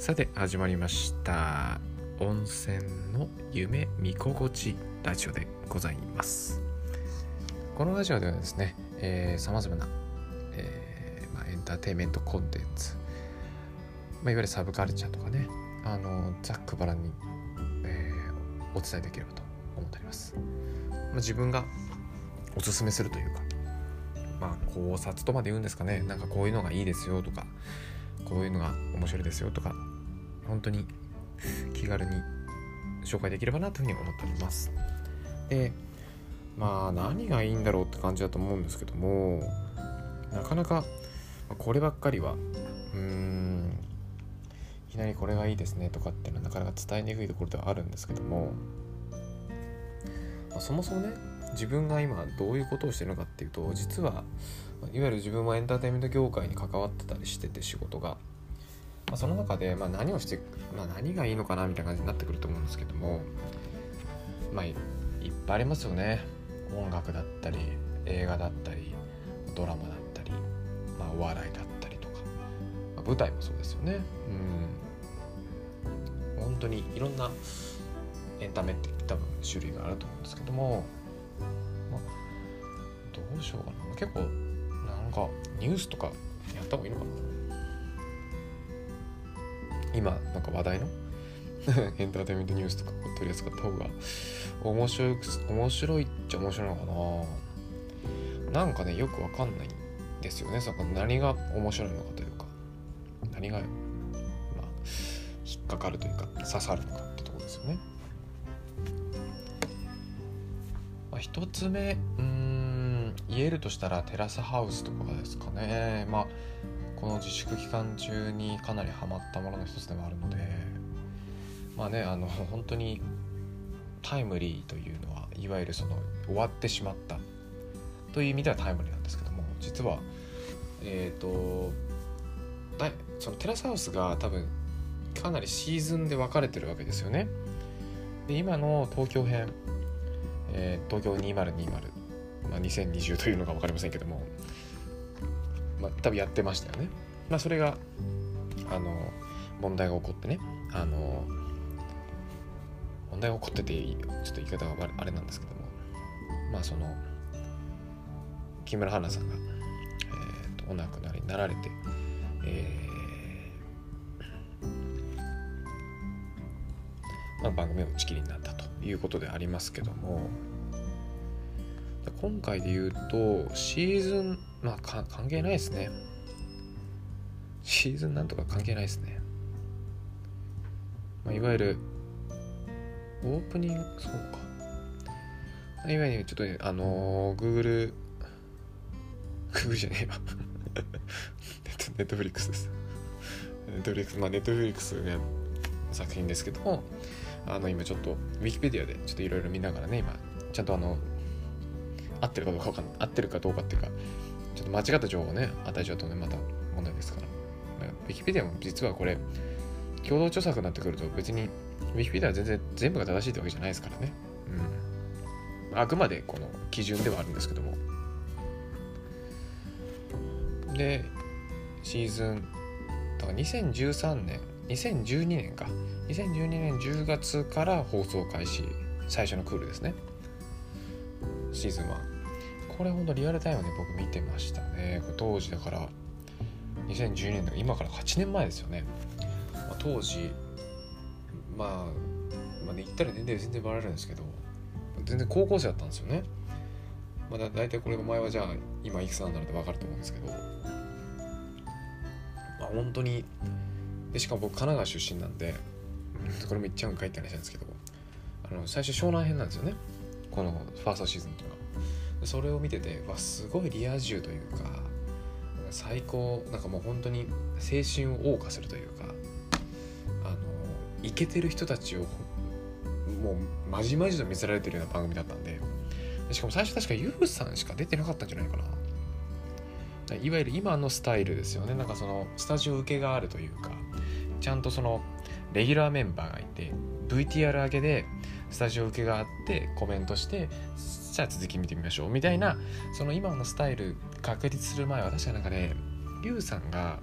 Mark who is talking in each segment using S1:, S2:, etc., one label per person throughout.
S1: さて始まりました。温泉の夢見心地ラジオでございます。このラジオではですねさまざまな、えーまあ、エンターテインメントコンテンツ、まあ、いわゆるサブカルチャーとかねあのざっくばらんに、えー、お伝えできればと思っております、まあ、自分がおすすめするというかまあ考察とまで言うんですかね。なんかこういうのがいいですよとかこういうのが面白いですよとか本当に気軽に紹介できればなというふうに思っております。でまあ何がいいんだろうって感じだと思うんですけどもなかなかこればっかりはうーんいきなりこれがいいですねとかっていうのはなかなか伝えにくいところではあるんですけども、まあ、そもそもね自分が今どういうことをしてるのかっていうと実はいわゆる自分もエンターテインメント業界に関わってたりしてて仕事が、まあ、その中で、まあ、何をして、まあ、何がいいのかなみたいな感じになってくると思うんですけどもまあいっぱいありますよね。音楽だったり映画だったりドラマだったり、まあ、お笑いだったりとか、まあ、舞台もそうですよね。うん。本当にいろんなエンタメって多分種類があると思うんですけども、まあ、どうしようかな。結構なんかニュースとかやった方がいいのかな。今なんか話題の？エンターテインメントニュースとか取り扱った方が面白い面白いっちゃ面白いのかな？なんかねよくわかんないんですよね。その何が面白いのかというか。何がまあ引っかかるというか刺さるのかってとこですよね。まあ、一つ目うん言えるとしたらテラスハウスとかですかね。まあこの自粛期間中にかなりハマったものの一つでもあるのでまあねあの本当にタイムリーというのはいわゆるその終わってしまったという意味ではタイムリーなんですけども実はえっ、ー、とそのテラスハウスが多分かなりシーズンで分かれてるわけですよね。で今の東京編、えー、東京2020まあ、2020というのか分かりませんけども、まあ、多分やってましたよね。まあ、それがあの問題が起こってね。あの問題が起こっててちょっと言い方があれなんですけども。まあその木村花さんが、えーと、お亡くなりになられて、えーまあ、番組を打ち切りになったということでありますけども。今回で言うとシーズンまあ関係ないですね。シーズンなんとか関係ないですね、まあ、いわゆるオープニングそうか。いわゆるちょっとあのー、Google Google じゃねえわ。ネットフリックスです。ネットフリックスまあネットフリックスね作品ですけどもあの今ちょっとウィキペディアでちょっといろいろ見ながらね今ちゃんとあの合ってるかどうか合ってるかどうかっていうかちょっと間違った情報をね与えちゃうとねまた問題ですから。ウィキペディアも実はこれ共同著作になってくると別にウィキペディアは全然全部が正しいってわけじゃないですからね。うん。あくまでこの基準ではあるんですけども。でシーズンだから2013年2012年か。2012年10月から放送開始最初のクールですね。シーズン1これほんとリアルタイムで僕見てましたね。当時だから2012年だか今から8年前ですよね、まあ、当時まあ、まあ、ね、言ったら年齢全然バレるんですけど全然高校生だったんですよね。まあ、だ大体これお前はじゃあ今いくつなんだろうって分かると思うんですけどまあ本当にでしかも僕神奈川出身なんでこれも言っちゃうんかいって話なんですけどあの最初湘南編なんですよね。このファーストシーズンとか。それを見ててわすごいリア充というか最高なんかもう本当に青春を謳歌するというかあのイケてる人たちをもうまじまじと見せられてるような番組だったんでしかも最初確かユウさんしか出てなかったんじゃないかな。いわゆる今のスタイルですよね。なんかそのスタジオ受けがあるというかちゃんとそのレギュラーメンバーがいて VTR 上げでスタジオ受けがあってコメントしてじゃあ続き見てみましょう。みたいなその今のスタイル確立する前は確かなんかねリュウさんが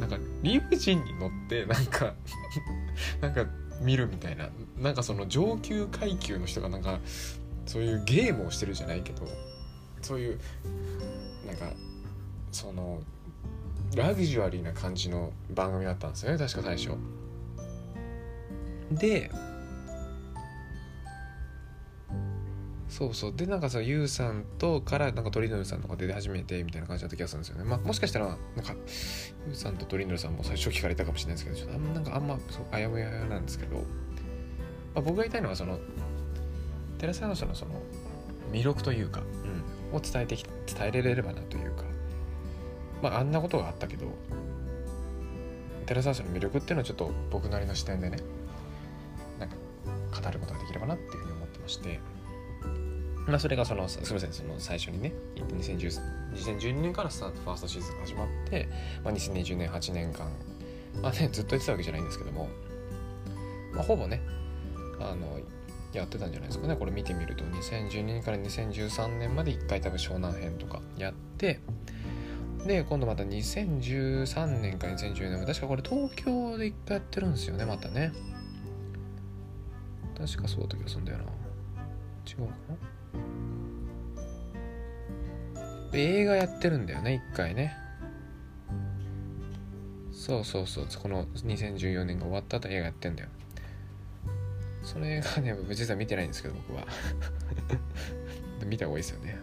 S1: なんかリムジンに乗ってなんか なんか見るみたいな。なんかその上級階級の人がなんかそういうゲームをしてるじゃないけどそういうなんかそのラグジュアリーな感じの番組だったんですよね確か最初。でそうそう。でなんかさユウさんとからなんかトリノルさんとか出始めてみたいな感じだった気がするんですよね。まあもしかしたらなんかユウさんとトリノルさんも最初聞かれたかもしれないですけどちょっとあんなんかあんまそうあやむやなんですけど、まあ、僕が言いたいのはそのテラスハウスのその魅力というか、うん、を伝えてき伝えれればなというか。まああんなことがあったけどテラスハウスの魅力っていうのはちょっと僕なりの視点でねなんか語ることができればなっていうふうに思ってまして。まあそれがそのすみませんその最初にね2012年からスタートファーストシーズン始まって、まあ、2020年8年間まあねずっと言ってたわけじゃないんですけども、まあ、ほぼねあのやってたんじゃないですかね。これ見てみると2012年から2013年まで1回多分湘南編とかやってで今度また2013年から2014年も確かこれ東京で1回やってるんですよねまたね。確かそうだった気がするんだよな。違うかな？映画やってるんだよね1回ね。そうそうそうこの2014年が終わった後映画やってんだよ。それがね実は見てないんですけど僕は。見た方がいいですよね。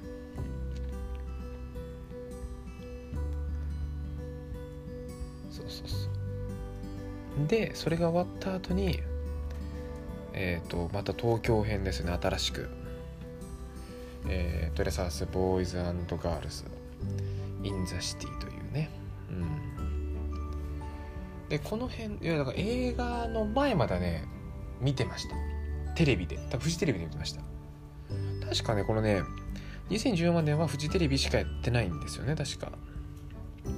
S1: そうそうそう。でそれが終わった後にえっ、ー、とまた東京編ですね新しく。えー、テラスハウス Boys Girls in the City というね。うん。でこの辺いやだから映画の前まだね見てました。テレビで。多分フジテレビで見てました。確かねこのね2014年はフジテレビしかやってないんですよね確か。う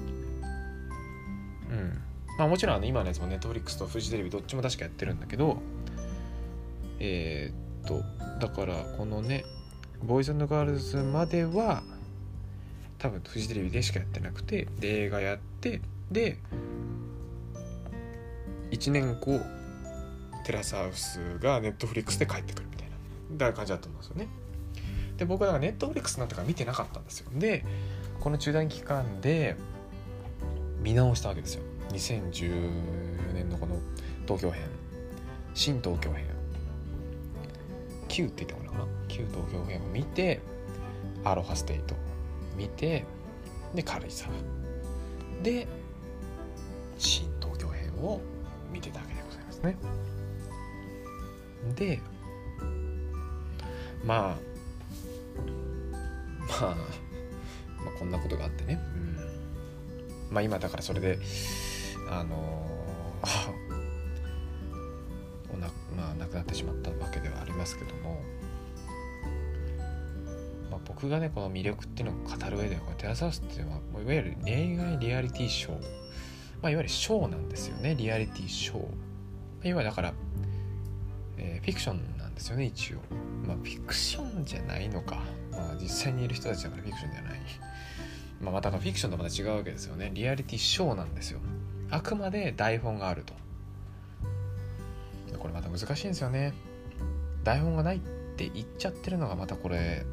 S1: ん。まあもちろんあの今のやつも Netflix とフジテレビどっちも確かやってるんだけどえー、っとだからこのねボーイズガールズまでは多分フジテレビでしかやってなくてで映画やってで1年後テラスハウスがネットフリックスで帰ってくるみたいなだ感じだったんですよね。で僕はネットフリックスなんてか見てなかったんですよ。でこの中断期間で見直したわけですよ。2014年のこの東京編。新東京編。旧って言ったのかな？旧東京編を見てアロハステイト見てで軽井沢。で新東京編を見てたわけでございますね。でまあまあ、まあこんなことがあってね、うん、まあ今だからそれであの おなまあ亡くなってしまったわけでますけども、まあ、僕がねこの魅力っていうのを語る上でこのテラスハウスっていうのはいわゆる恋愛リアリティショー、まあ、いわゆるショーなんですよね。リアリティショー、まあ、いわゆるだからえー、フィクションなんですよね一応。まあフィクションじゃないのか。まあ実際にいる人たちだからフィクションじゃない。まあまたフィクションとまた違うわけですよね。リアリティショーなんですよ。あくまで台本があると。これまた難しいんですよね。台本がないって言っちゃってるのがまたこれ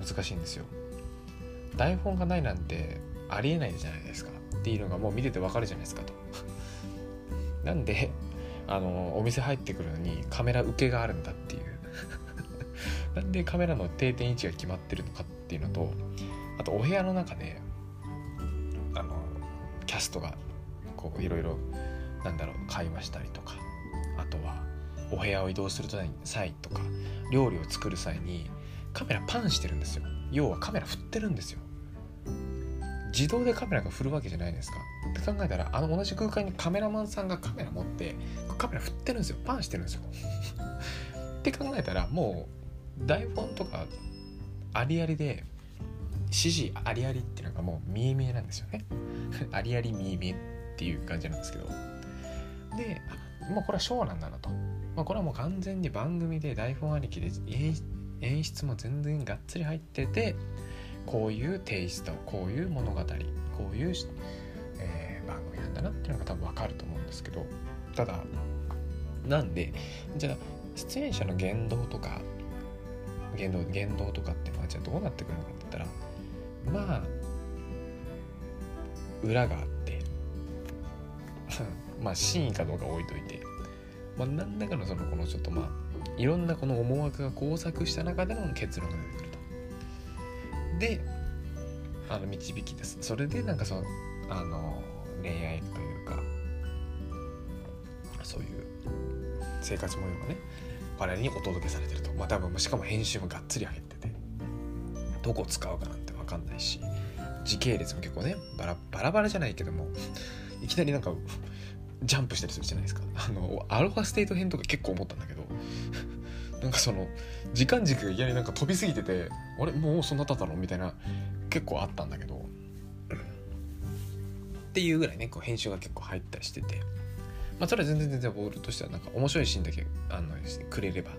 S1: 難しいんですよ。台本がないなんてありえないじゃないですか。っていうのがもう見ててわかるじゃないですかと。なんであのお店入ってくるのにカメラ受けがあるんだっていう。なんでカメラの定点位置が決まってるのかっていうのとあとお部屋の中であのキャストがこういろいろなんだろう会話したりとかあとはお部屋を移動する際とか料理を作る際にカメラパンしてるんですよ。要はカメラ振ってるんですよ。自動でカメラが振るわけじゃないですか。って考えたらあの同じ空間にカメラマンさんがカメラ持ってカメラ振ってるんですよ。パンしてるんですよ。って考えたらもう台本とかありありで指示ありありっていうのがもう見え見えなんですよね。ありあり見え見えっていう感じなんですけど。でもうこれはショーなんだなと、まあ、これはもう完全に番組で台本ありきで演出も全然がっつり入っててこういうテイストこういう物語こういう、えー、番組なんだなっていうのが多分分かると思うんですけどただなんでじゃあ出演者の言動とか言動言動とかっていうのはじゃあどうなってくるのかって言ったらまあ裏があって まあ真意かどうか置いといて、まあ、何らかのそのこのちょっとまあいろんなこの思惑が交錯した中での結論が出てくると。であの導き出すそれでなんかそのあの恋愛というかそういう生活模様がね我々にお届けされてるとまあ多分しかも編集もがっつり入っててどこ使うかなんて分かんないし時系列も結構ねバラバラバラじゃないけどもいきなりなんかジャンプしたりするじゃないですか。あのアルファステート編とか結構思ったんだけど なんかその時間軸がいきなりなんか飛びすぎててあれもうそんな経ったのみたいな結構あったんだけどっていうぐらいねこう編集が結構入ったりしてて。まあそれは全然全然ボールとしてはなんか面白いシーンだけあのくれれば、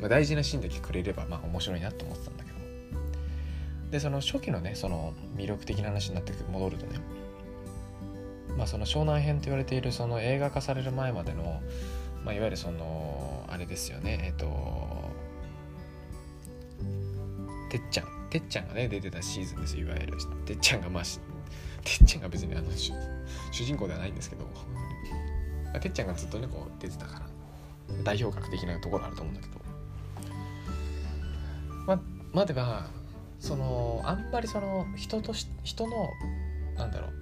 S1: まあ、大事なシーンだけくれればまあ面白いなと思ってたんだけど。でその初期のねその魅力的な話になって戻るとねまあその湘南編と言われているその映画化される前までの、まあ、いわゆるそのあれですよねえっとてっちゃん。てっちゃんがね出てたシーズンですいわゆる。てっちゃんがまあてっちゃんが別にあの主人公ではないんですけど。あてっちゃんがずっとねこう出てたから。代表格的なところあると思うんだけど。ままではそのあんまりその人とし人のなんだろう。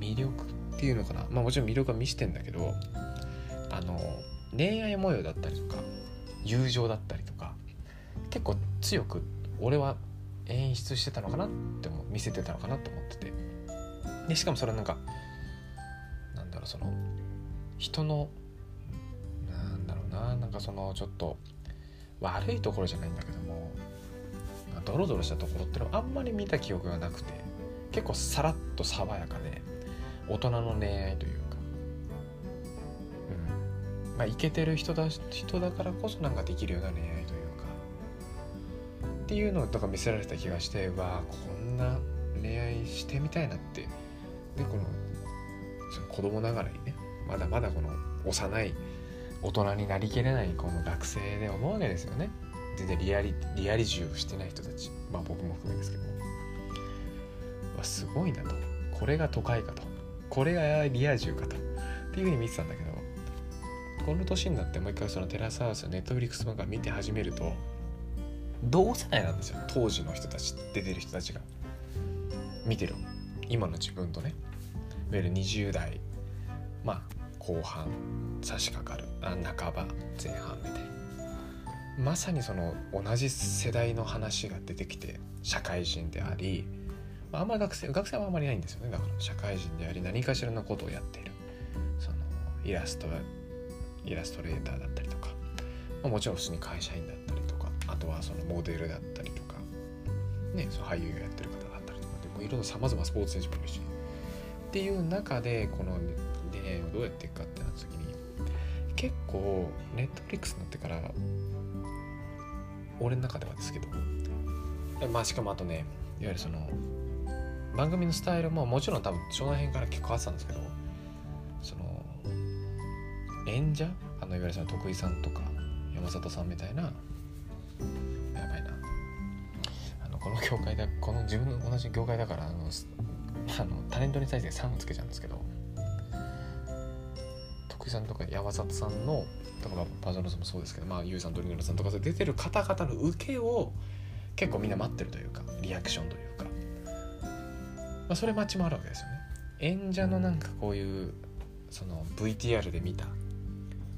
S1: 魅力っていうのかな？まあもちろん魅力は見してんだけどあの恋愛模様だったりとか友情だったりとか結構強く俺は演出してたのかなっても見せてたのかなと思ってて。でしかもそれなんかなんだろうその人のなんだろうななんかそのちょっと悪いところじゃないんだけどもドロドロしたところってのはあんまり見た記憶がなくて結構さらっと爽やかで大人の恋愛というか。うん。まあイケてる人だ人だからこそなんかできるような恋愛というか。っていうのをだか見せられた気がしてわあこんな恋愛してみたいなって。でこの子供ながらにねまだまだこの幼い大人になりきれないこの学生で思うわけですよね。全然リアリリアリジュしてない人たち。まあ僕も含めですけど。すごいなと。これが都会かと。これがリア充かと。っていうふうに見てたんだけどこの年になってもう一回そのテラスハウスネットフリックス漫画見て始めると同世代なんですよ。当時の人たち出てる人たちが。見てる。今の自分とね。いわゆる20代。まあ後半。差し掛かる。あ半ば前半みたいな。まさにその同じ世代の話が出てきて社会人でありあんまり学生学生はあんまりないんですよね。だから社会人であり何かしらのことをやっている。そのイラストイラストレーターだったりとか、まあ、もちろん普通に会社員だったりとか。あとはそのモデルだったりとか。ねその俳優をやってる方だったりとか。でもいろんなさまざまスポーツ選手もいるし。っていう中でこの恋愛をどうやっていくかってなった時に結構ネットフリックスになってから俺の中ではですけど。まあしかもあとねいわゆるその番組のスタイルももちろん多分湘南編から結構変わってたんですけどその演者あのいわゆるその徳井さんとか山里さんみたいなやばいな。あのこの業界だこの自分の同じ業界だからあのあのタレントに対して3をつけちゃうんですけど徳井さんとか山里さんのとかパーソナルさんもそうですけどまあゆうさんとりのりさんとか出てる方々の受けを結構みんな待ってるというかリアクションというか、まあ、それ待ちもあるわけですよね。演者のなんかこういうその VTR で見た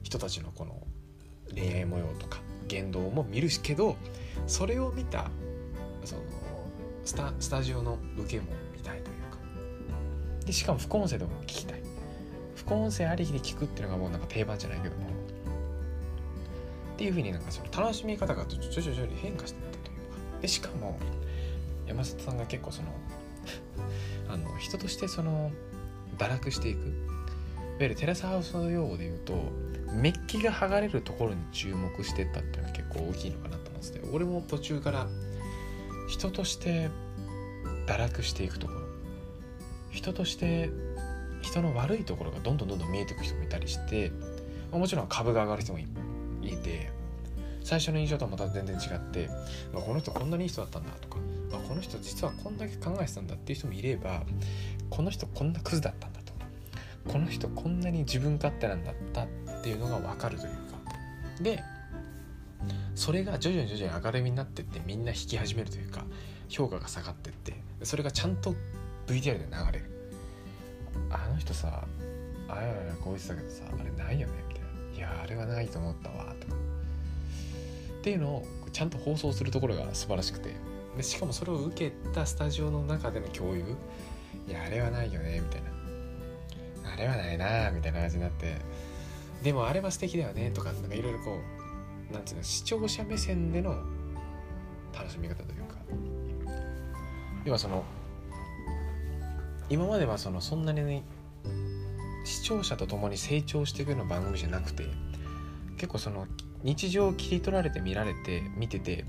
S1: 人たちのこの恋愛模様とか言動も見るけどそれを見たそのスタスタジオの受けも見たいというか。でしかも副音声でも聞きたい。副音声ありきで聞くっていうのがもうなんか定番じゃないけども。っていうふうになんかその楽しみ方が徐々に変化していったというかでしかも山里さんが結構その人としてその堕落していく。いわゆるテラスハウスの用語で言うとメッキが剥がれるところに注目してったっていうのが結構大きいのかなと思ってて俺も途中から人として堕落していくところ。人として人の悪いところがどんどんどんどん見えていく人もいたりしてもちろん株が上がる人もいて最初の印象とはまた全然違ってこの人こんなにいい人だったんだとかこの人実はこんだけ考えてたんだっていう人もいればこの人こんなクズだったんだと。この人こんなに自分勝手なんだったっていうのが分かるというか。でそれが徐々に徐々に明るみになってってみんな引き始めるというか評価が下がってってそれがちゃんと VTR で流れる。あの人さあややこう言ってたけどさあれないよねみたいな。いやあれはないと思ったわとか。っていうのをちゃんと放送するところが素晴らしくて。でしかもそれを受けたスタジオの中での共有。いやあれはないよねみたいな。あれはないなみたいな感じになって。でもあれは素敵だよねとかなんかいろいろこうなんていうの視聴者目線での楽しみ方というか。要はその今まではそのそんなに、ね、視聴者と共に成長していくような番組じゃなくて結構その日常を切り取られて見られて見てて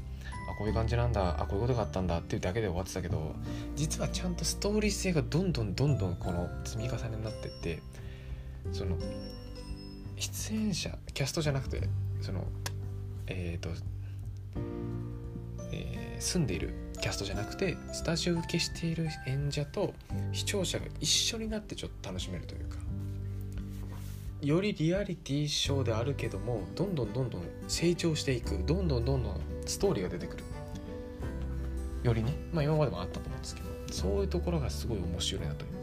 S1: あこういう感じなんだ。あこういうことがあったんだ。っていうだけで終わってたけど実はちゃんとストーリー性がどんどんどんどんこの積み重ねになってってその出演者キャストじゃなくてそのえっ、ー、と、えー、住んでいるキャストじゃなくてスタジオ受けしている演者と視聴者が一緒になってちょっと楽しめるというかよりリアリティショーであるけどもどんどんどんどん成長していく。どんどんどんどんストーリーが出てくる。よりね。まあ今までもあったと思うんですけど。そういうところがすごい面白いなというか。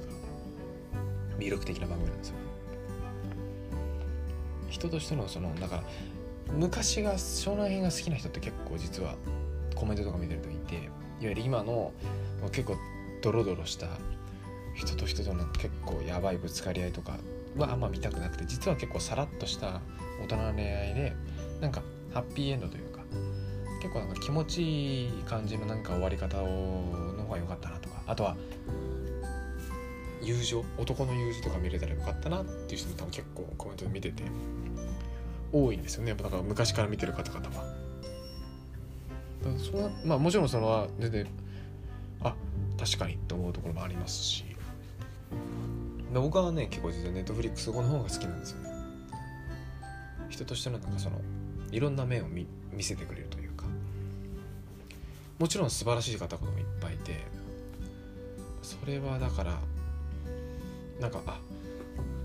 S1: 魅力的な番組なんですよ。人としてのそのだから昔が湘南編が好きな人って結構実はコメントとか見てるといて。いわゆる今の結構ドロドロした人と人との結構やばいぶつかり合いとかはあんま見たくなくて実は結構さらっとした大人の恋愛でなんかハッピーエンドという結構なんか気持ちいい感じのなんか終わり方をの方が良かったなとか。あとは友情？男の友情とか見れたらよかったなっていう人も多分結構コメントで見てて多いんですよね。やっぱだか昔から見てる方々は。そのまあもちろんそのは全然あ確かにと思うところもありますし。僕はね結構実はネットフリックス語の方が好きなんですよね。人としてのなんかそのいろんな面を見見せてくれると。もちろん素晴らしい方もいっぱいいてそれはだからなんかあ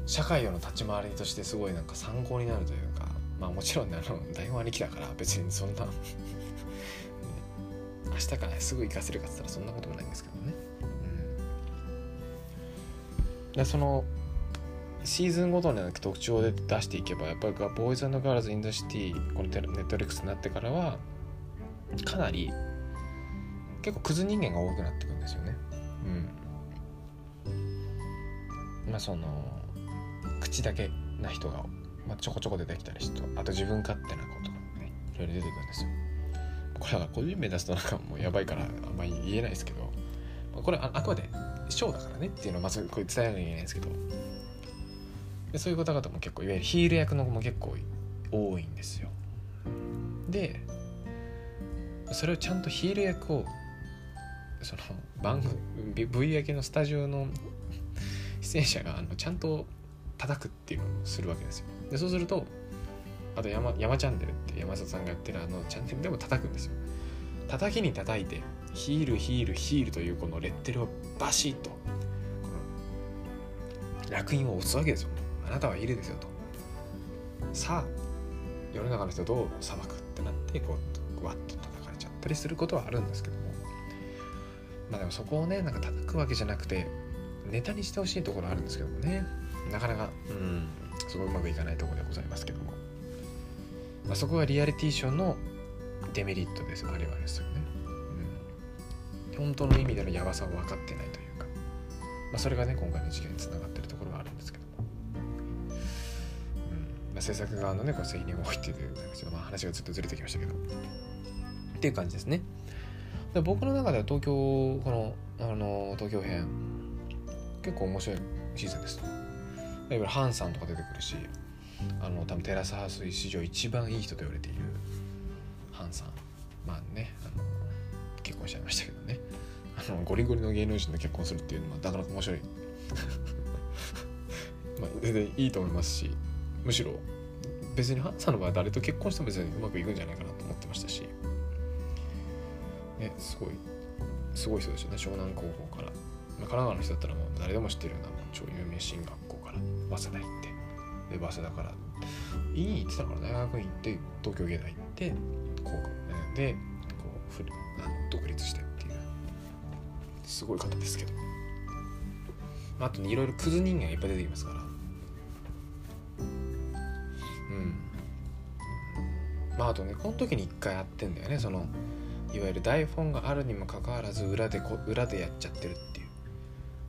S1: 社会への立ち回りとしてすごいなんか参考になるというかまあもちろんねあの台本ありきだから別にそんな 明日からすぐ活かせるかっつったらそんなこともないんですけどね。うん、でそのシーズンごとの特徴で出していけばやっぱり Boys Girls in the City この Netflix になってからはかなり結構クズ人間が多くなってくんですよね。うん。まあその口だけな人が、まあ、ちょこちょこ出てきたりしてあと自分勝手なことがねいろいろ出てくるんですよ。これは個人名出すとなんかもうやばいからあんまり言えないですけどこれああくまでショーだからねっていうのをまずこれ伝えなきゃいけないんですけどでそういう方々も結構いわゆるヒール役の子も結構多いんですよでそれをちゃんとヒール役をその番組 V 焼けのスタジオの出演者があのちゃんと叩くっていうのをするわけですよ。でそうするとあと山山チャンネルって山里さんがやってるあのチャンネルでも叩くんですよ。叩きに叩いてヒールヒールヒールというこのレッテルをバシッとこの烙印を押すわけですよ。あなたはヒールですよと。さあ世の中の人どう裁くってなってこうわっと叩かれちゃったりすることはあるんですけども。まあでもそこをねなんか叩くわけじゃなくてネタにしてほしいところあるんですけどもね。なかなかうん。すごいうまくいかないところでございますけども。まあ、そこがリアリティショーのデメリットですあれはですよね、うん、本当の意味でのヤバさを分かってないというか、まあ、それがね今回の事件につながってるところがあるんですけども、うん。まあ、制作側のねこの責任を置いてるちょっとまあ話がずっとずれてきましたけど。っていう感じですねで僕の中では東京このあの東京編結構面白いシーズンですいわゆるハンさんとか出てくるしあの多分テラスハウス史上一番いい人と言われているハンさん。まあねあの結婚しちゃいましたけどね。あのゴリゴリの芸能人と結婚するっていうのはなかなか面白い。まあ全然いいと思いますしむしろ別にハンさんの場合誰と結婚しても別にうまくいくんじゃないかなと思ってましたし。ねすごいすごい人ですよね湘南高校から、まあ、神奈川の人だったらもう誰でも知ってるような超有名進学校から早稲田行って。で早稲田からいいって言ったから大学に行って東京芸大行って高校でこうふあの独立してっていう。すごい方ですけど。あといろいろクズ人間がいっぱい出てきますから。うん。まああとねこの時に一回会ってんだよねそのいわゆる台本があるにもかかわらず裏でこ裏でやっちゃってるっていう。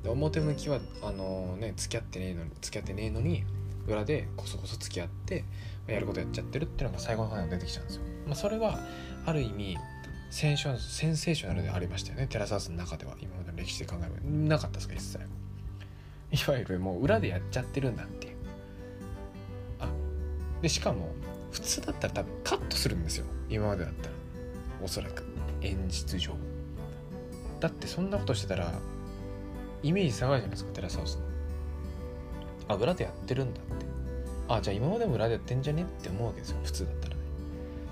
S1: で表向きはあのね付き合ってねえのに付き合ってねえのに裏でこそこそ付き合ってやることやっちゃってるっていうのが最後の方に出てきちゃうんですよ。まあ、それはある意味センショセンセーショナルでありましたよね。テラスハウスの中では。今までの歴史で考えれば。なかったですか一切。いわゆるもう裏でやっちゃってるんだっていう。あでしかも普通だったら多分カットするんですよ。今までだったら。おそらく。演出上。だってそんなことしてたらイメージ下がるじゃないですかテラスハウスの。あ裏でやってるんだって。あじゃあ今までも裏でやってんじゃねって思うわけですよ普通だったら。ね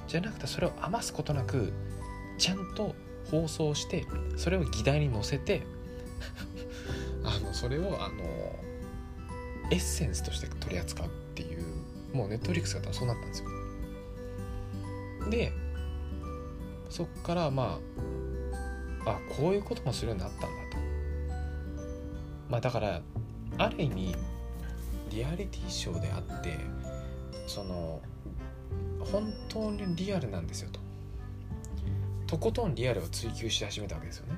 S1: じゃなくてそれを余すことなくちゃんと放送してそれを議題に載せて あのそれをあのエッセンスとして取り扱うっていうもうネットフリックスがそうなったんですよ。でそっからまああこういうこともするようになったんだと。まあだからある意味リアリティショーであってその本当にリアルなんですよと。とことんリアルを追求し始めたわけですよね、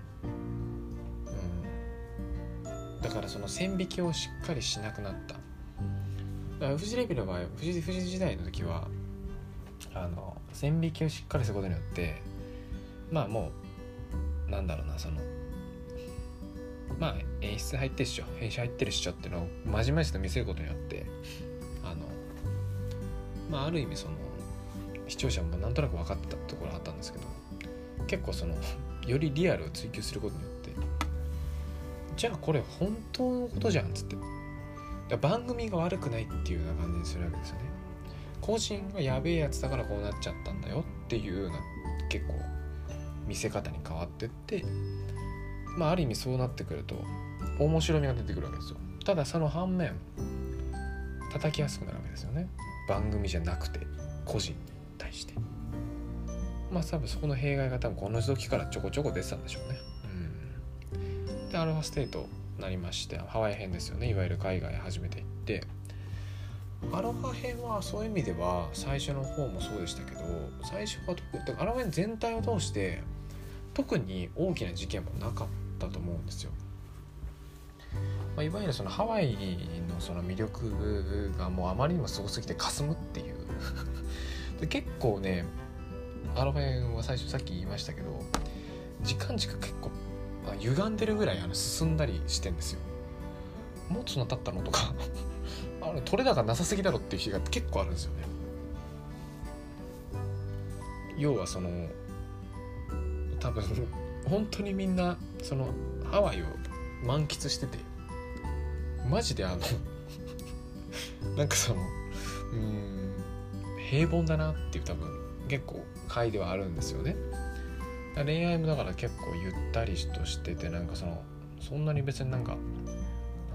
S1: うん、だからその線引きをしっかりしなくなった。だからフジレビの場合フジフジ時代の時はあの線引きをしっかりすることによってまあもうなんだろうなそのまあ演出入ってるっしょ編集入ってるっしょっていうのをまじまじと見せることによってあのまあある意味その視聴者もなんとなく分かってたところあったんですけど結構その よりリアルを追求することによってじゃあこれ本当のことじゃんっつって番組が悪くないっていうような感じにするわけですよね。個人がやべえやつだからこうなっちゃったんだよっていうような結構見せ方に変わってってまあある意味そうなってくると面白みが出てくるわけですよ。ただその反面叩きやすくなるわけですよね。番組じゃなくて個人に対して。まあ多分そこの弊害が多分この時からちょこちょこ出てたんでしょうね。うん。でアルファステートなりましてハワイ編ですよね。いわゆる海外初めて行って。アロハ編はそういう意味では最初の方もそうでしたけど最初はアロハ編全体を通して特に大きな事件もなかったと思うんですよ。まあ、いわゆるそのハワイのその魅力がもうあまりにもすごすぎて霞むっていう。で結構ねアロフェンは最初さっき言いましたけど時間軸結構、まあ、歪んでるぐらいあの進んだりしてんですよ。もっとそんな経ったのとか あの取れ高なさすぎだろっていう日が結構あるんですよね。要はその多分本当にみんなそのハワイを満喫しててマジであの なんかそのうん平凡だなっていう多分結構回ではあるんですよね。恋愛もだから結構ゆったりとしててなんかそのそんなに別になんか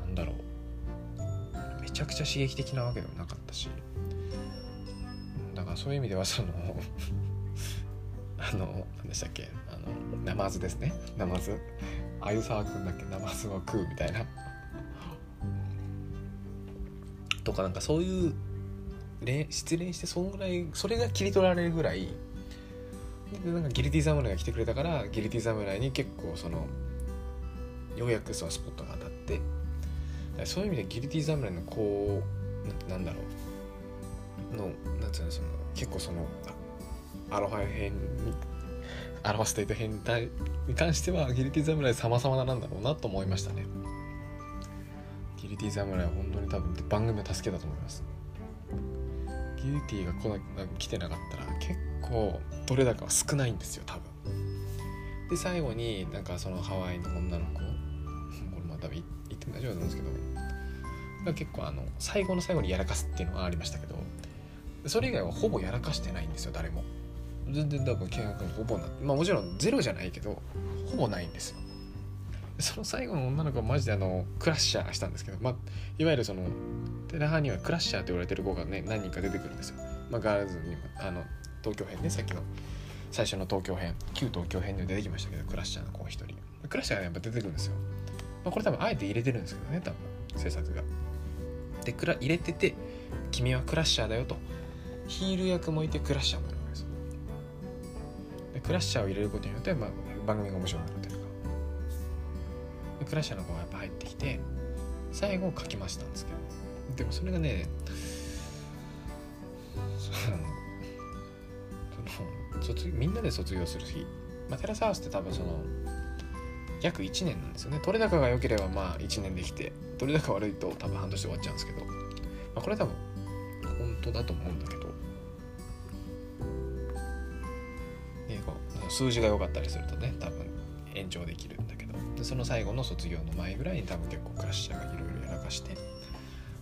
S1: なんだろうめちゃくちゃ刺激的なわけでもなかったしだからそういう意味ではその あの何でしたっけナマズですね。ナマズ。あゆさわくんだっけ？ナマズを食うみたいな。とかなんかそういう失恋してそんぐらいそれが切り取られるぐらいでなんかギルティ侍が来てくれたからギルティ侍に結構そのようやくそのスポットが当たって。そういう意味でギルティ侍のこうなんだろう。のなんつうのその結構そのアロハ編ににアロハステーに関してはギルティ侍様々なんだろうなと思いましたね。ギルティ侍は本当に多分番組の助けだと思います。ギルティが来な来てなかったら結構取れ高は少ないんですよ多分。で最後になんかそのハワイの女の子 これまあ多分言っても大丈夫なんですけど結構あの最後の最後にやらかすっていうのはありましたけどそれ以外はほぼやらかしてないんですよ誰も。全然多分見学ほぼなまあもちろんゼロじゃないけどほぼないんですよ。その最後の女の子はマジであのクラッシャーしたんですけど、まあ、いわゆるそのテラハにはクラッシャーと言われてる子がね何人か出てくるんですよ、まあ、ガールズにもあの東京編ねさっきの最初の東京編旧東京編で出てきましたけどクラッシャーの子一人。クラッシャーがやっぱ出てくるんですよ、まあ、これ多分あえて入れてるんですけどね多分制作が。でクラ入れてて君はクラッシャーだよと。ヒール役もいてクラッシャーもいる。クラッシャーを入れることによって、まあ、番組が面白くなるというか。クラッシャーの子がやっぱ入ってきて最後書きましたんですけど。でもそれがねその卒みんなで卒業する日、まあ、テラスハウスって多分その約1年なんですよね。取れ高が良ければまあ1年できて取れ高悪いと多分半年で終わっちゃうんですけど、まあ、これ多分本当だと思うんだけど、数字が良かったりするとね多分延長できるんだけど。でその最後の卒業の前ぐらいに多分結構クラッシャーがいろいろやらかして、ま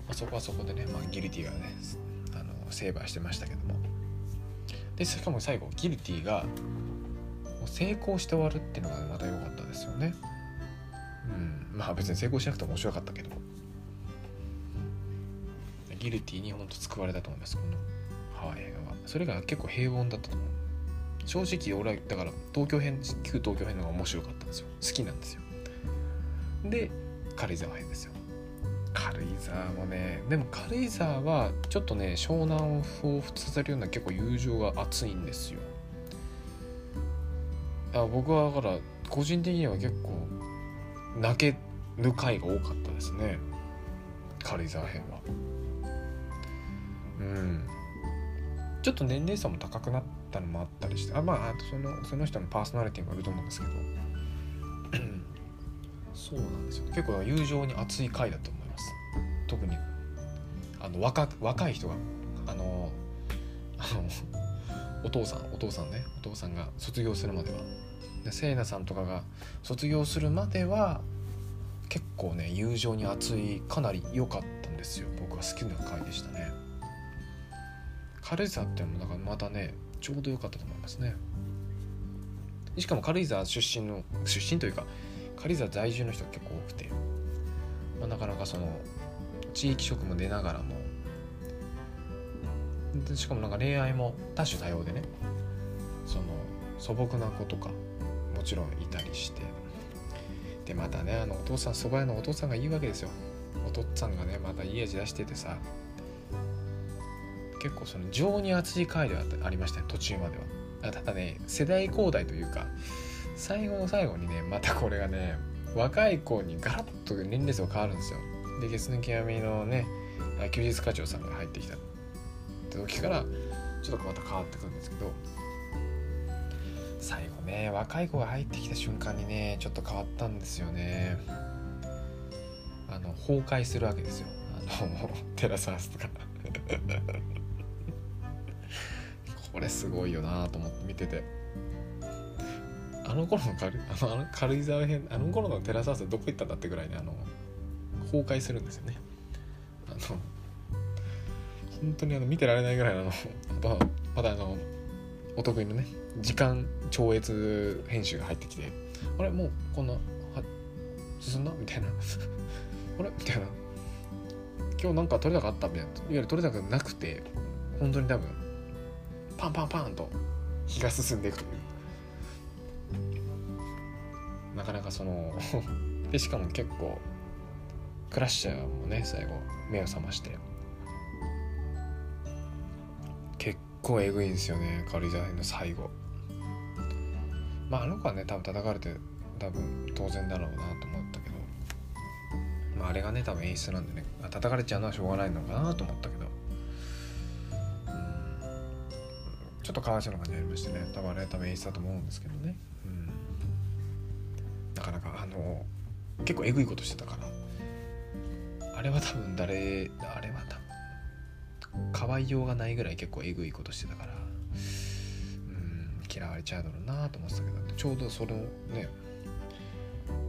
S1: あ、そこはそこでね、まあ、ギルティがねあのセーバーしてましたけども。でしかも最後ギルティが成功して終わるっていうのがまた良かったですよね。うん。まあ別に成功しなくても面白かったけど。ギルティに本当救われたと思いますこのハワイ映画は。それが結構平穏だったと思う。正直俺はだから東京編旧東京編の方が面白かったんですよ。好きなんですよ。で軽井沢編ですよ。軽井沢もねでも軽井沢はちょっとね湘南を彷彿させるような結構友情が熱いんですよ。あ僕はだから個人的には結構泣けぬ回が多かったですね。軽井沢編は。うん。ちょっと年齢差も高くなったのもあったりしてあまああとそのその人のパーソナリティもいると思うんですけど。そうなんですよ結構友情に熱い回だと思います。特に。あの若若い人があのあのお父さんお父さんね。お父さんが卒業するまでは。でせいなさんとかが卒業するまでは結構ね友情に熱いかなり良かったんですよ。僕は好きな回でしたね。軽井沢っていうのもだからまたねちょうど良かったと思いますね。しかも軽井沢出身の出身というか軽井沢在住の人が結構多くて、まあ、なかなかその地域職務出ながらもしかもなんか恋愛も多種多様でねその素朴な子とかもちろんいたりしてでまたねあのお父さんそば屋のお父さんがいいわけですよ。お父さんがねまたいい味出しててさ結構その情に熱い回ではありましたね途中までは。ただね世代交代というか最後の最後にねまたこれがね若い子にガラッと年齢層変わるんですよ。でゲスの極みのね休日課長さんが入ってきたって。時からちょっとまた変わってくるんですけど。最後ね若い子が入ってきた瞬間にねちょっと変わったんですよね。あの崩壊するわけですよ。あの テラスハウスとか。これすごいよなと思って見てて。あの頃の軽 あのあの軽井沢編あの頃のテラスハウスどこ行ったんだってぐらいねあの崩壊するんですよね。あの本当にあの見てられないぐらいの あとまだあのお得意のね時間超越編集が入ってきてあれもうこんな進んだ？みたいな。あれ？みたいな。今日なんか取れ高あった？みたいな。いわゆる取れ高なくて本当に多分パンパンパンと日が進んでいくというなかなかその でしかも結構クラッシャーもね最後目を覚まして。結構えぐいんですよね軽井沢編の最後。まああの子はね多分叩かれて多分当然だろうなと思ったけど。まああれがね多分演出なんでね叩かれちゃうのはしょうがないのかなと思ったけど。ちょっとかわいそうな感じありましてね。多分あれは多分演出だと思うんですけどね。うん。なかなかあの結構えぐいことしてたから。あれは多分誰あれは多分かわいようがないぐらい結構えぐいことしてたから。うん。嫌われちゃうだろうなと思ってたけど。ちょうどそのね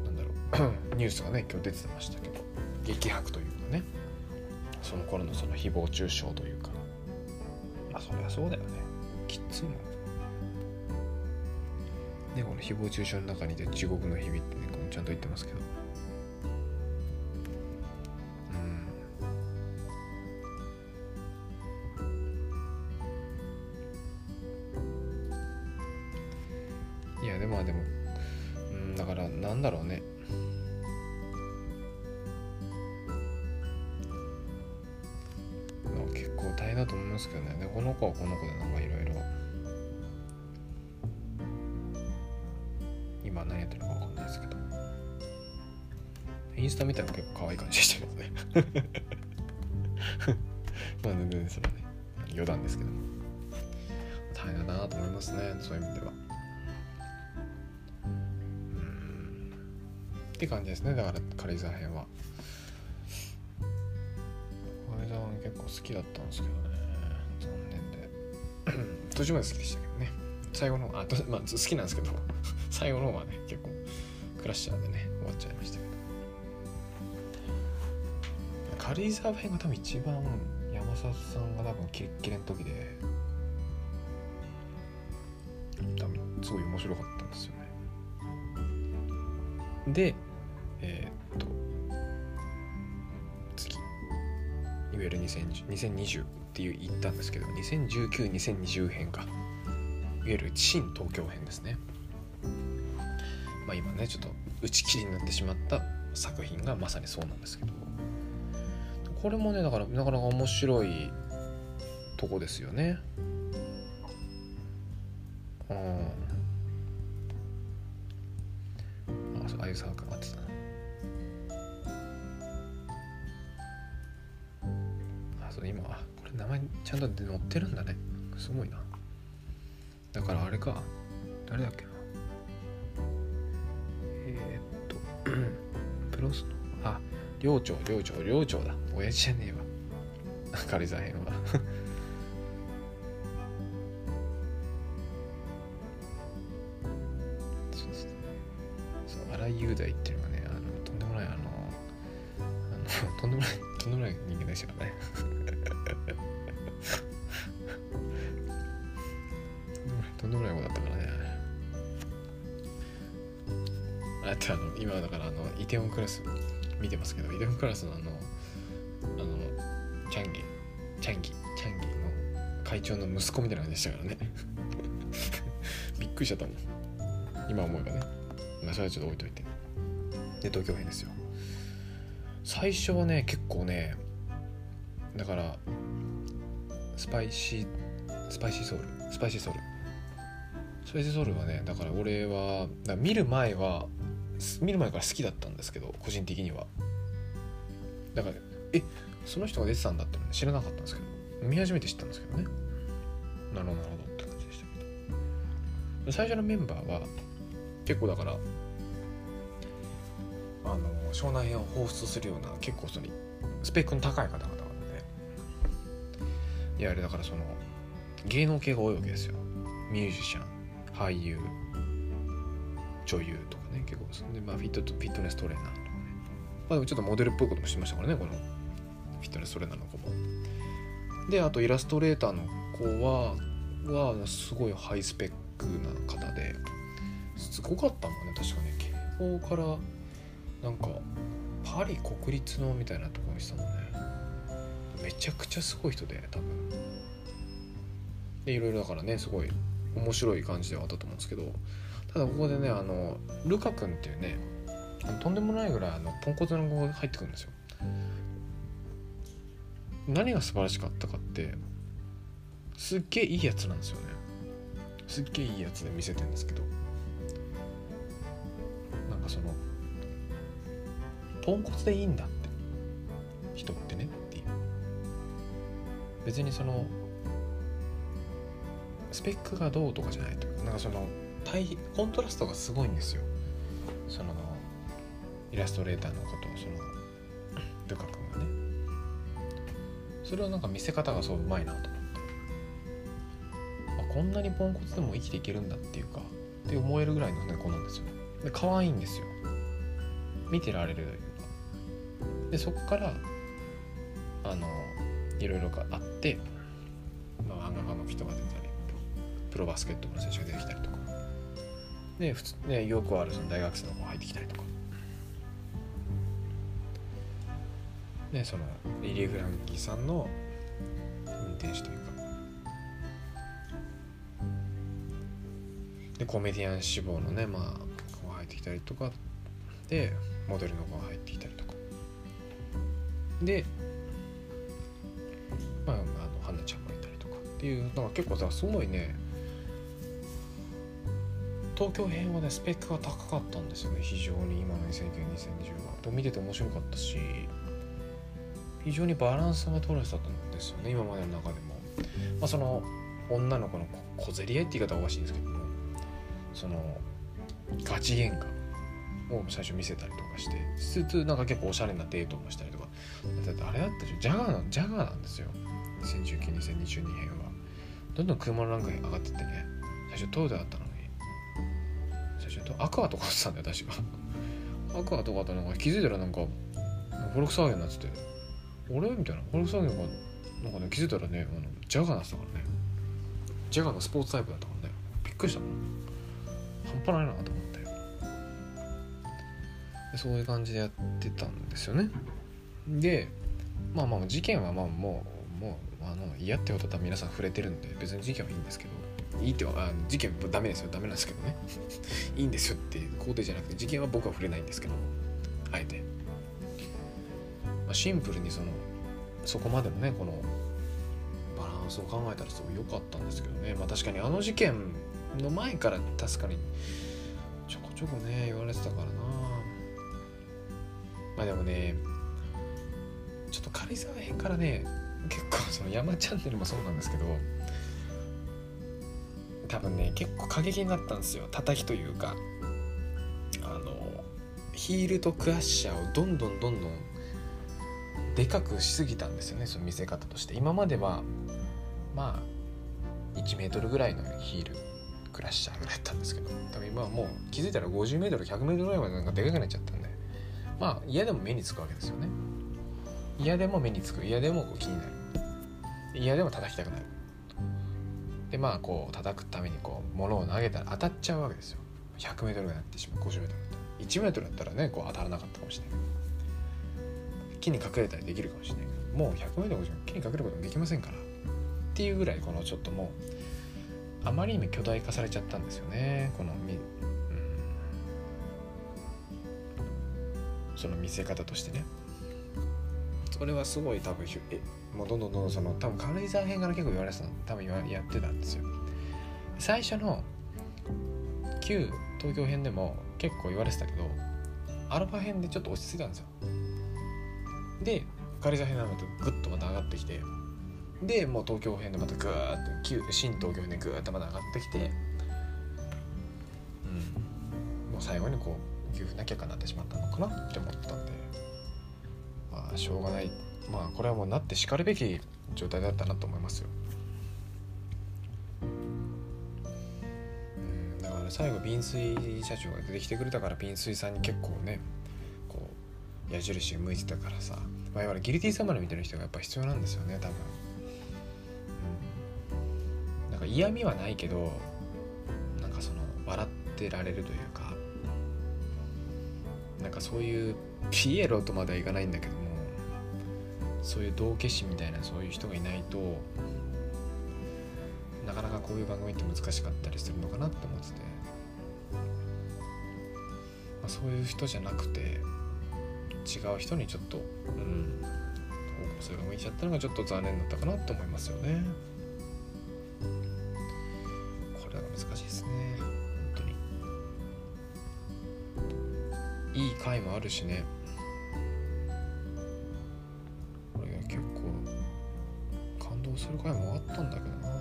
S1: なんだろう。ニュースがね今日出てましたけど。激白というかね。その頃のその誹謗中傷というか。あそりゃそうだよね。きついもねこの誹謗中傷の中にいて地獄の日々ってねこのちゃんと言ってますけど。なと思いますねそういう意味では。うん。って感じですねだから軽井沢編は。軽井沢編結構好きだったんですけどね残念で。途中まで好きでしたけどね。最後の方あまあ好きなんですけど。最後の方はね結構クラッシャーでね終わっちゃいましたけど。軽井沢編が多分一番山里さんが多分キレッキレの時ですごい面白かったんですよね。でえーっと次。いわゆる2010 2020っていう言ったんですけど20192020編か。いわゆる新東京編ですね。まあ今ねちょっと打ち切りになってしまった作品がまさにそうなんですけど。これもねだからなかなか面白いとこですよね。あそうああいうサークルがってたな。あそう今あこれ名前ちゃんと載ってるんだね。すごいな。だからあれか。誰だっけな。えー、っと プロスの？あ寮長寮長寮長だ。親父じゃねえわ。軽井沢編は。雄大っていうのがね。あのとんでもないあのあのとんでもないとんでもない人間でしたからねとんでもない子だったからねあとあの今だからあのイテウォンクラス見てますけどイテウォンクラスのあのあのチャンギチャンギチャンギの会長の息子みたいな感じでしたからね。びっくりしちゃったもん。今思えばね。それはちょっと置いといて。で東京編ですよ。最初はね結構ねだからスパイシー SPiCYSOL。SPiCYSOL。SPiCYSOL はねだから俺はだ見る前は見る前から好きだったんですけど個人的には。だからえその人が出てたんだって知らなかったんですけど。見始めて知ったんですけどね。なるほどなるほどって感じでしたけど。最初のメンバーは結構だからあの湘南編を彷彿するような結構そのスペックの高い方々なんで。いわゆるだからその芸能系が多いわけですよ。ミュージシャン俳優女優とかね結構で、まあ、フィットフィットネストレーナーとかね。まあでもちょっとモデルっぽいこともしてましたからねこのフィットネストレーナーの子も。であとイラストレーターの子ははすごいハイスペックな方で。すごかったもんね確かね。慶応からなんかパリ国立のみたいなところにしたもんね。めちゃくちゃすごい人で多分。でいろいろだからねすごい面白い感じではあったと思うんですけど。ただここでねあのルカ君っていうねとんでもないぐらいあのポンコツの子が入ってくるんですよ。何が素晴らしかったかってすっげえいいやつなんですよね。すっげえいいやつで見せてるんですけど。かそのポンコツでいいんだって人ってねっていう。別にそのスペックがどうとかじゃないというかなんかその対コントラストがすごいんですよ。そのイラストレーターのことをそのルカ君がね。それはなんか見せ方がそううまいなと思って。あこんなにポンコツでも生きていけるんだっていうかって思えるぐらいの猫なんですよね。で可愛いんですよ。見てられるというかでそこからあのいろいろあって、まあ、漫画家の人が出たりプロバスケットの選手が出てきたりとか。で普通ねよくあるその大学生の子が入ってきたりとか。でそのリリー・フランキーさんの運転手というか。でコメディアン志望のねまあたりとかでモデルの子が入ってきたりとか。でまああの花ちゃんもいたりとかっていうのが結構さすごいね東京編はねスペックが高かったんですよね非常に今の2009、2010はと見てて面白かったし非常にバランスが取れてたんですよね今までの中でも。まあその女の子の小競り合いって言い方はおかしいんですけどもそのガチ喧嘩。を最初見せたりとかしてつつなんか結構おしゃれなデートもしたりとか。だってあれだったでしょジャガーのジャガーなんですよ。20192022編は。どんどん車のランク上がってってね。最初トヨタだったのに。最初アクアとかったんだよ確か。アクアとかとなんか気づいたらなんかフォルクスワーゲンになってて。俺みたいな。フォルクスワーゲンがなんかね気づいたらねあのジャガーなってたからね。ジャガーのスポーツタイプだったからね。びっくりしたもん。半端ないなと思って。そういう感じでやってたんですよね。でまあまあ事件はまあもうもうあの嫌ってことは皆さん触れてるんで別に事件はいいんですけどいいってあ事件はダメですよ。ダメなんですけどね。いいんですよっていう肯定じゃなくて事件は僕は触れないんですけどあえて、まあ、シンプルにそのそこまでのねこのバランスを考えたらすごい良かったんですけどね。まあ確かにあの事件の前から確かにちょこちょこね言われてたからなまあでもねちょっと軽井沢編からね結構その山チャンネルもそうなんですけど多分ね結構過激になったんですよ。叩きというか。あのヒールとクラッシャーをどんどんどんどんでかくしすぎたんですよねその見せ方として。今まではまあ1メートルぐらいのヒールクラッシャーぐらいだったんですけど。多分今はもう気づいたら 50m100m ぐらいまでなんかでかくなっちゃったまあ嫌でも目につくわけですよね。嫌でも目につく。嫌でも気になる。嫌でも叩きたくなる。でまあこう叩くためにこう物を投げたら当たっちゃうわけですよ。100m ぐらいになってしまう。50m だったら。1m だったらねこう当たらなかったかもしれない。木に隠れたりできるかもしれないけどもう 100m50 木に隠れることもできませんから。っていうぐらいこのちょっともうあまりにも巨大化されちゃったんですよね。このその見せ方としてね。それはすごい多分えもうどんどんどんどんその多分軽井沢編から結構言われてたの。多分やってたんですよ。最初の旧東京編でも結構言われてたけどアルファ編でちょっと落ち着いたんですよ。で軽井沢編になのとグッとまた上がってきてでもう東京編でまたグーッと旧新東京編でグーッとまた上がってきて、うん、もう最後にこういうふうな結果になってしまったのかなって思ったんでまあしょうがないまあこれはもうなってしかるべき状態だったなと思いますよ。うんだから最後瓶水社長が出てきてくれたから瓶水さんに結構ねこう矢印向いてたからさ、まあ、いわゆるギルティーサマルみたいな人がやっぱ必要なんですよね多分。なんか嫌味はないけどなんかその笑ってられるというなんかそういうピエロとまではいかないんだけどもそういう道化師みたいなそういう人がいないとなかなかこういう番組って難しかったりするのかなって思ってて、まあ、そういう人じゃなくて違う人にちょっとうん方向性が向いちゃったのがちょっと残念だったかなって思いますよね。これは難しいですねいい回もあるしね。これが結構感動する回もあったんだけどな。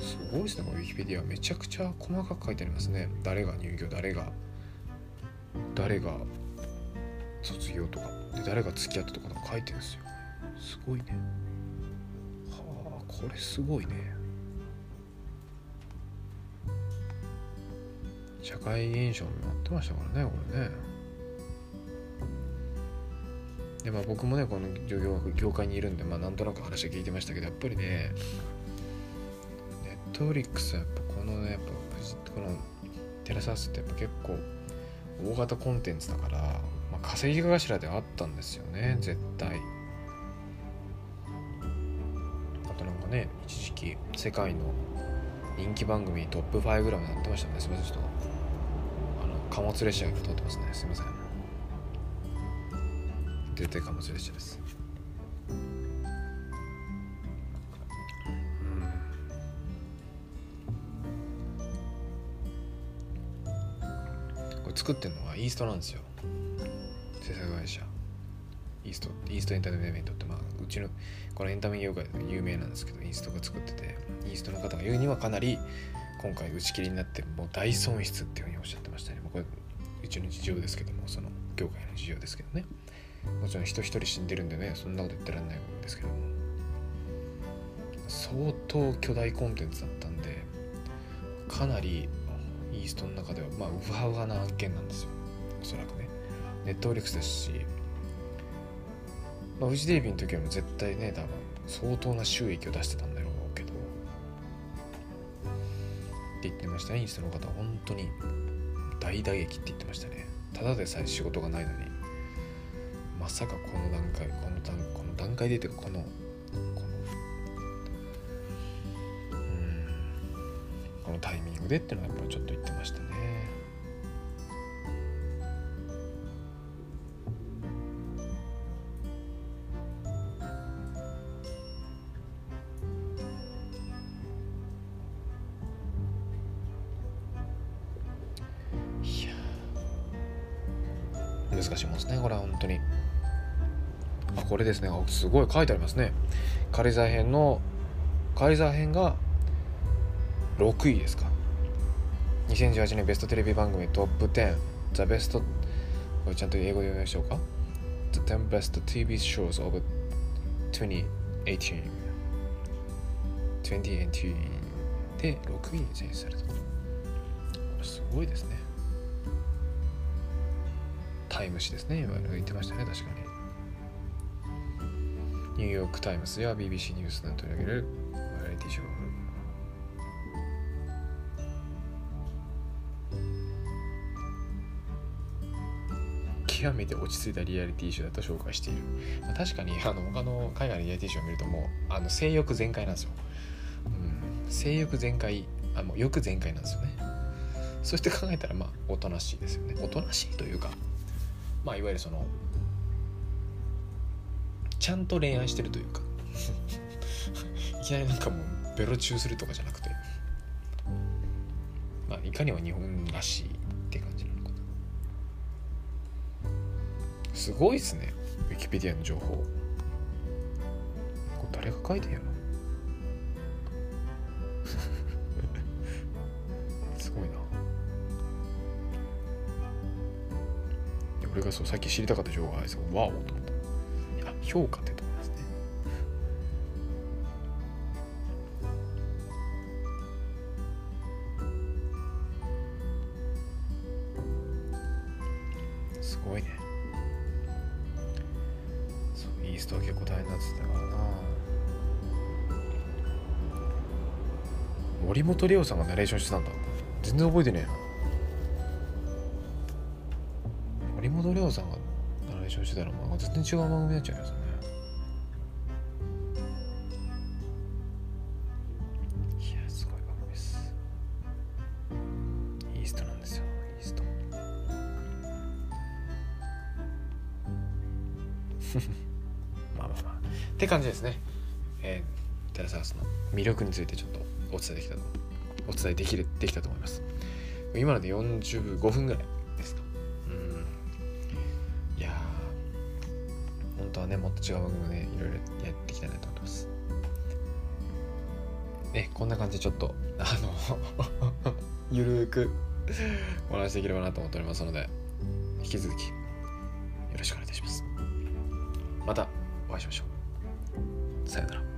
S1: すごいですね。このウィキペディアめちゃくちゃ細かく書いてありますね。誰が入居誰が誰が卒業とか。で誰が付き合ったとか書いてるんですよ。すごいね。はあこれすごいね。会現象になってましたからねこれね。でまあ僕もねこの業業界にいるんでまあなんとなく話は聞いてましたけどやっぱりねネットフリックスはやっぱこのねやっぱこのテラサスってやっぱ結構大型コンテンツだから、まあ、稼ぎ頭ではあったんですよね絶対。あとなんかね一時期世界の人気番組トップ5ぐらいになってましたねすみませんちょっと貨物列車が通ってますね。すみません。絶対貨物列車です。これ作ってるのはイーストなんですよ。制作会社。イーストイーストエンターテインメントってまあうちのこのエンタメ業界で有名なんですけどイーストが作っててイーストの方が言うにはかなり今回打ち切りになってもう大損失っていうふうにおっしゃってましたね。これうちの事情ですけどもその業界の事情ですけどね。もちろん人一人死んでるんでねそんなこと言ってらんないんですけども。相当巨大コンテンツだったんでかなりイーストの中ではまあウハウハな案件なんですよ。おそらくね。ネットフリックスですし。まあフジテレビの時はも絶対ね多分相当な収益を出してたんって言ってましたねインストの方本当に大打撃って言ってましたね。ただでさえ仕事がないのに。まさかこの段階この段この段階でてかこのこのうんこのタイミングでっていうのはやっぱりちょっと言ってましたね。れですね。すごい。書いてありますね。軽井沢編の軽井沢編が6位ですか。2018年ベストテレビ番組トップ10 The Best これちゃんと英語で読みましょうか。The 10 Best TV Shows of 2018 2018で6位に選出された。すごいですね。タイム誌ですね。今言ってましたね確かに。ニューヨーク・タイムズや BBC ニュースなど取り上げるバラエティショー極めて落ち着いたリアリティショーだと紹介している、まあ、確かにあの他の海外のリアリティショーを見るともうあの性欲全開なんですよ、うん、性欲全開あもう欲全開なんですよね。そして考えたらまあおとなしいですよね。おとなしいというかまあいわゆるそのちゃんと恋愛してるというか。いきなりなんかもうベロチューするとかじゃなくて。まあいかにも日本らしいって感じなのかな。すごいっすねウィキペディアの情報。これ誰が書いてんやろ？すごいな。俺がそうさっき知りたかった情報があれですよワオと思った評価ってとこですね。すごいね。そうイーストは結構大変だって言ってたからな。森本レオさんがナレーションしてたんだ。全然覚えてねえな。してたらまあ全然違う番組になっちゃいますよねいやすごい番組です。イーストなんですよ。イースト。まあまあまあ。って感じですね。えー、テラサウスの魅力についてちょっとお伝えできたとお伝えできるできたと思います。今ので45分ぐらい。違う番組をねいろいろやっていきたいなと思ってます。ねこんな感じでちょっとあの ゆるーくお話しできればなと思っておりますので引き続きよろしくお願いいたします。またお会いしましょう。さようなら。